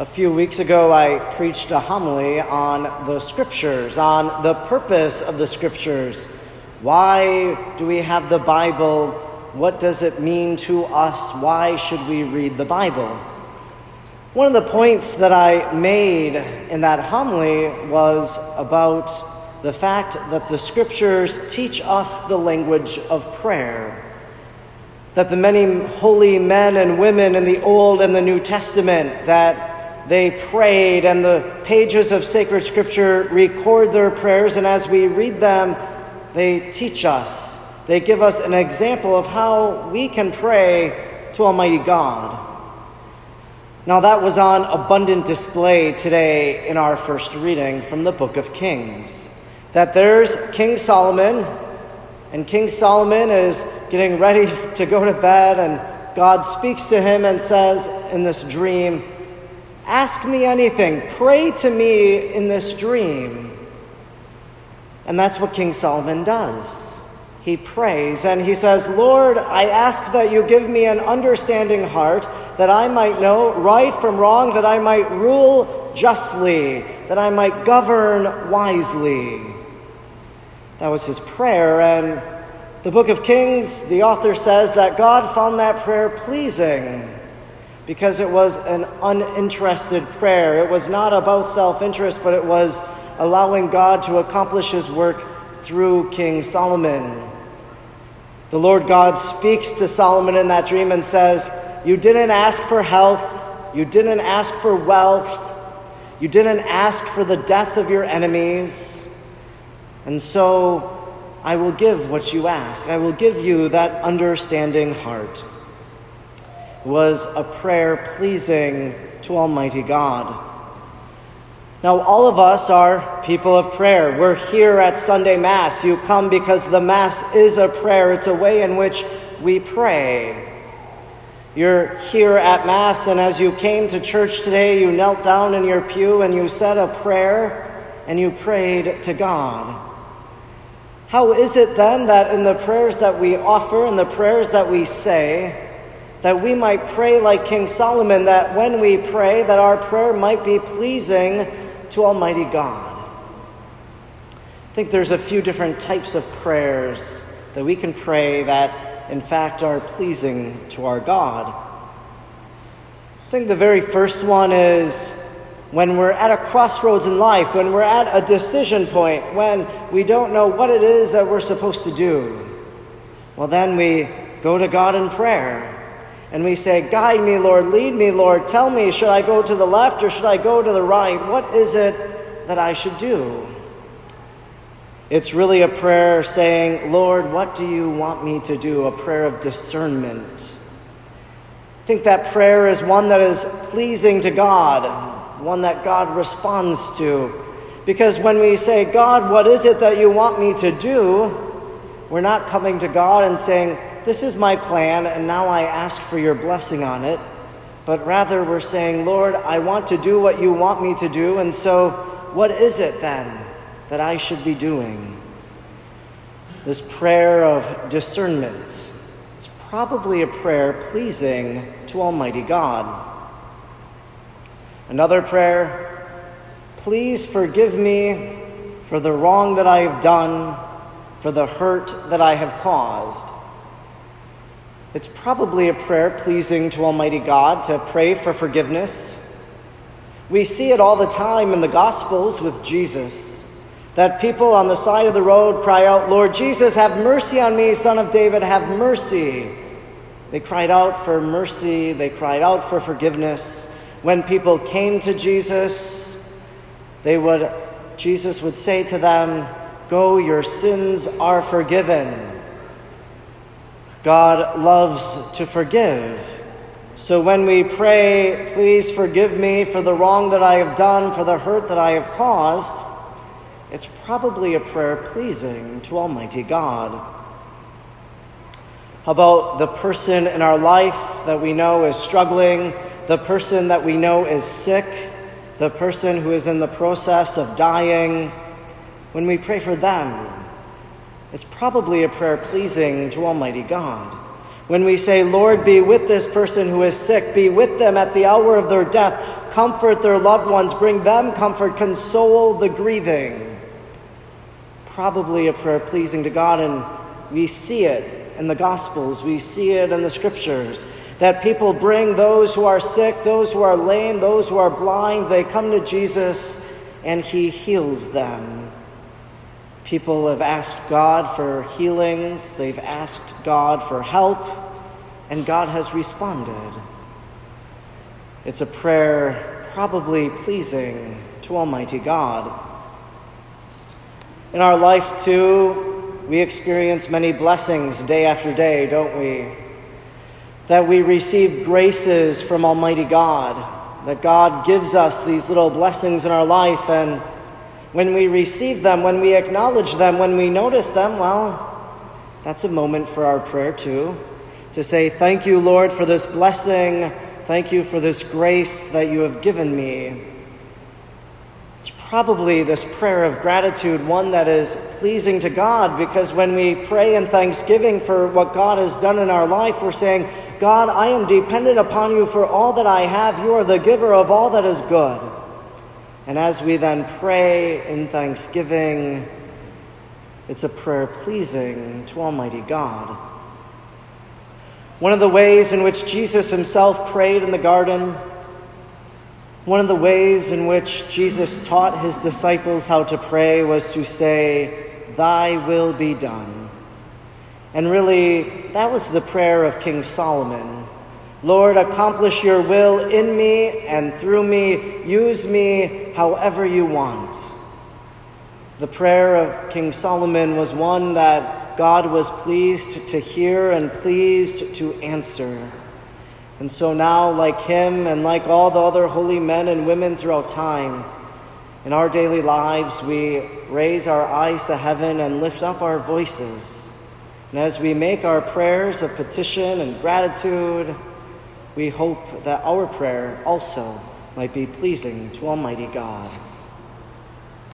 A few weeks ago, I preached a homily on the scriptures, on the purpose of the scriptures. Why do we have the Bible? What does it mean to us? Why should we read the Bible? One of the points that I made in that homily was about the fact that the scriptures teach us the language of prayer. That the many holy men and women in the Old and the New Testament that they prayed, and the pages of sacred scripture record their prayers, and as we read them, they teach us. They give us an example of how we can pray to Almighty God. Now, that was on abundant display today in our first reading from the book of Kings. That there's King Solomon, and King Solomon is getting ready to go to bed, and God speaks to him and says in this dream, Ask me anything, pray to me in this dream. And that's what King Solomon does. He prays and he says, Lord, I ask that you give me an understanding heart, that I might know right from wrong, that I might rule justly, that I might govern wisely. That was his prayer. And the book of Kings, the author says that God found that prayer pleasing because it was an uninterested prayer. It was not about self interest, but it was allowing God to accomplish his work through King Solomon. The Lord God speaks to Solomon in that dream and says, You didn't ask for health, you didn't ask for wealth, you didn't ask for the death of your enemies, and so I will give what you ask. I will give you that understanding heart was a prayer pleasing to Almighty God. Now, all of us are people of prayer. We're here at Sunday Mass. You come because the Mass is a prayer, it's a way in which we pray. You're here at Mass, and as you came to church today, you knelt down in your pew and you said a prayer and you prayed to God. How is it then that in the prayers that we offer and the prayers that we say, that we might pray like King Solomon, that when we pray, that our prayer might be pleasing to Almighty God. I think there's a few different types of prayers that we can pray that, in fact, are pleasing to our God. I think the very first one is when we're at a crossroads in life, when we're at a decision point, when we don't know what it is that we're supposed to do. Well, then we go to God in prayer and we say, Guide me, Lord, lead me, Lord, tell me, should I go to the left or should I go to the right? What is it that I should do? It's really a prayer saying, Lord, what do you want me to do? A prayer of discernment. I think that prayer is one that is pleasing to God, one that God responds to. Because when we say, God, what is it that you want me to do? We're not coming to God and saying, this is my plan, and now I ask for your blessing on it. But rather, we're saying, Lord, I want to do what you want me to do, and so what is it then that I should be doing? This prayer of discernment. It's probably a prayer pleasing to Almighty God. Another prayer, please forgive me for the wrong that I have done, for the hurt that I have caused. It's probably a prayer pleasing to Almighty God to pray for forgiveness. We see it all the time in the Gospels with Jesus that people on the side of the road cry out, Lord Jesus, have mercy on me, Son of David, have mercy. They cried out for mercy, they cried out for forgiveness. When people came to Jesus, they would Jesus would say to them, "Go, your sins are forgiven." God loves to forgive. So when we pray, please forgive me for the wrong that I have done, for the hurt that I have caused, it's probably a prayer pleasing to Almighty God. How about the person in our life that we know is struggling, the person that we know is sick, the person who is in the process of dying? When we pray for them, is probably a prayer pleasing to Almighty God. When we say, Lord, be with this person who is sick, be with them at the hour of their death, comfort their loved ones, bring them comfort, console the grieving. Probably a prayer pleasing to God, and we see it in the Gospels, we see it in the Scriptures. That people bring those who are sick, those who are lame, those who are blind, they come to Jesus and He heals them. People have asked God for healings, they've asked God for help, and God has responded. It's a prayer probably pleasing to Almighty God. In our life, too, we experience many blessings day after day, don't we? That we receive graces from Almighty God, that God gives us these little blessings in our life, and when we receive them, when we acknowledge them, when we notice them, well, that's a moment for our prayer too. To say, Thank you, Lord, for this blessing. Thank you for this grace that you have given me. It's probably this prayer of gratitude, one that is pleasing to God, because when we pray in thanksgiving for what God has done in our life, we're saying, God, I am dependent upon you for all that I have. You are the giver of all that is good. And as we then pray in thanksgiving, it's a prayer pleasing to Almighty God. One of the ways in which Jesus himself prayed in the garden, one of the ways in which Jesus taught his disciples how to pray was to say, Thy will be done. And really, that was the prayer of King Solomon. Lord, accomplish your will in me and through me. Use me however you want. The prayer of King Solomon was one that God was pleased to hear and pleased to answer. And so now, like him and like all the other holy men and women throughout time, in our daily lives, we raise our eyes to heaven and lift up our voices. And as we make our prayers of petition and gratitude, we hope that our prayer also might be pleasing to Almighty God.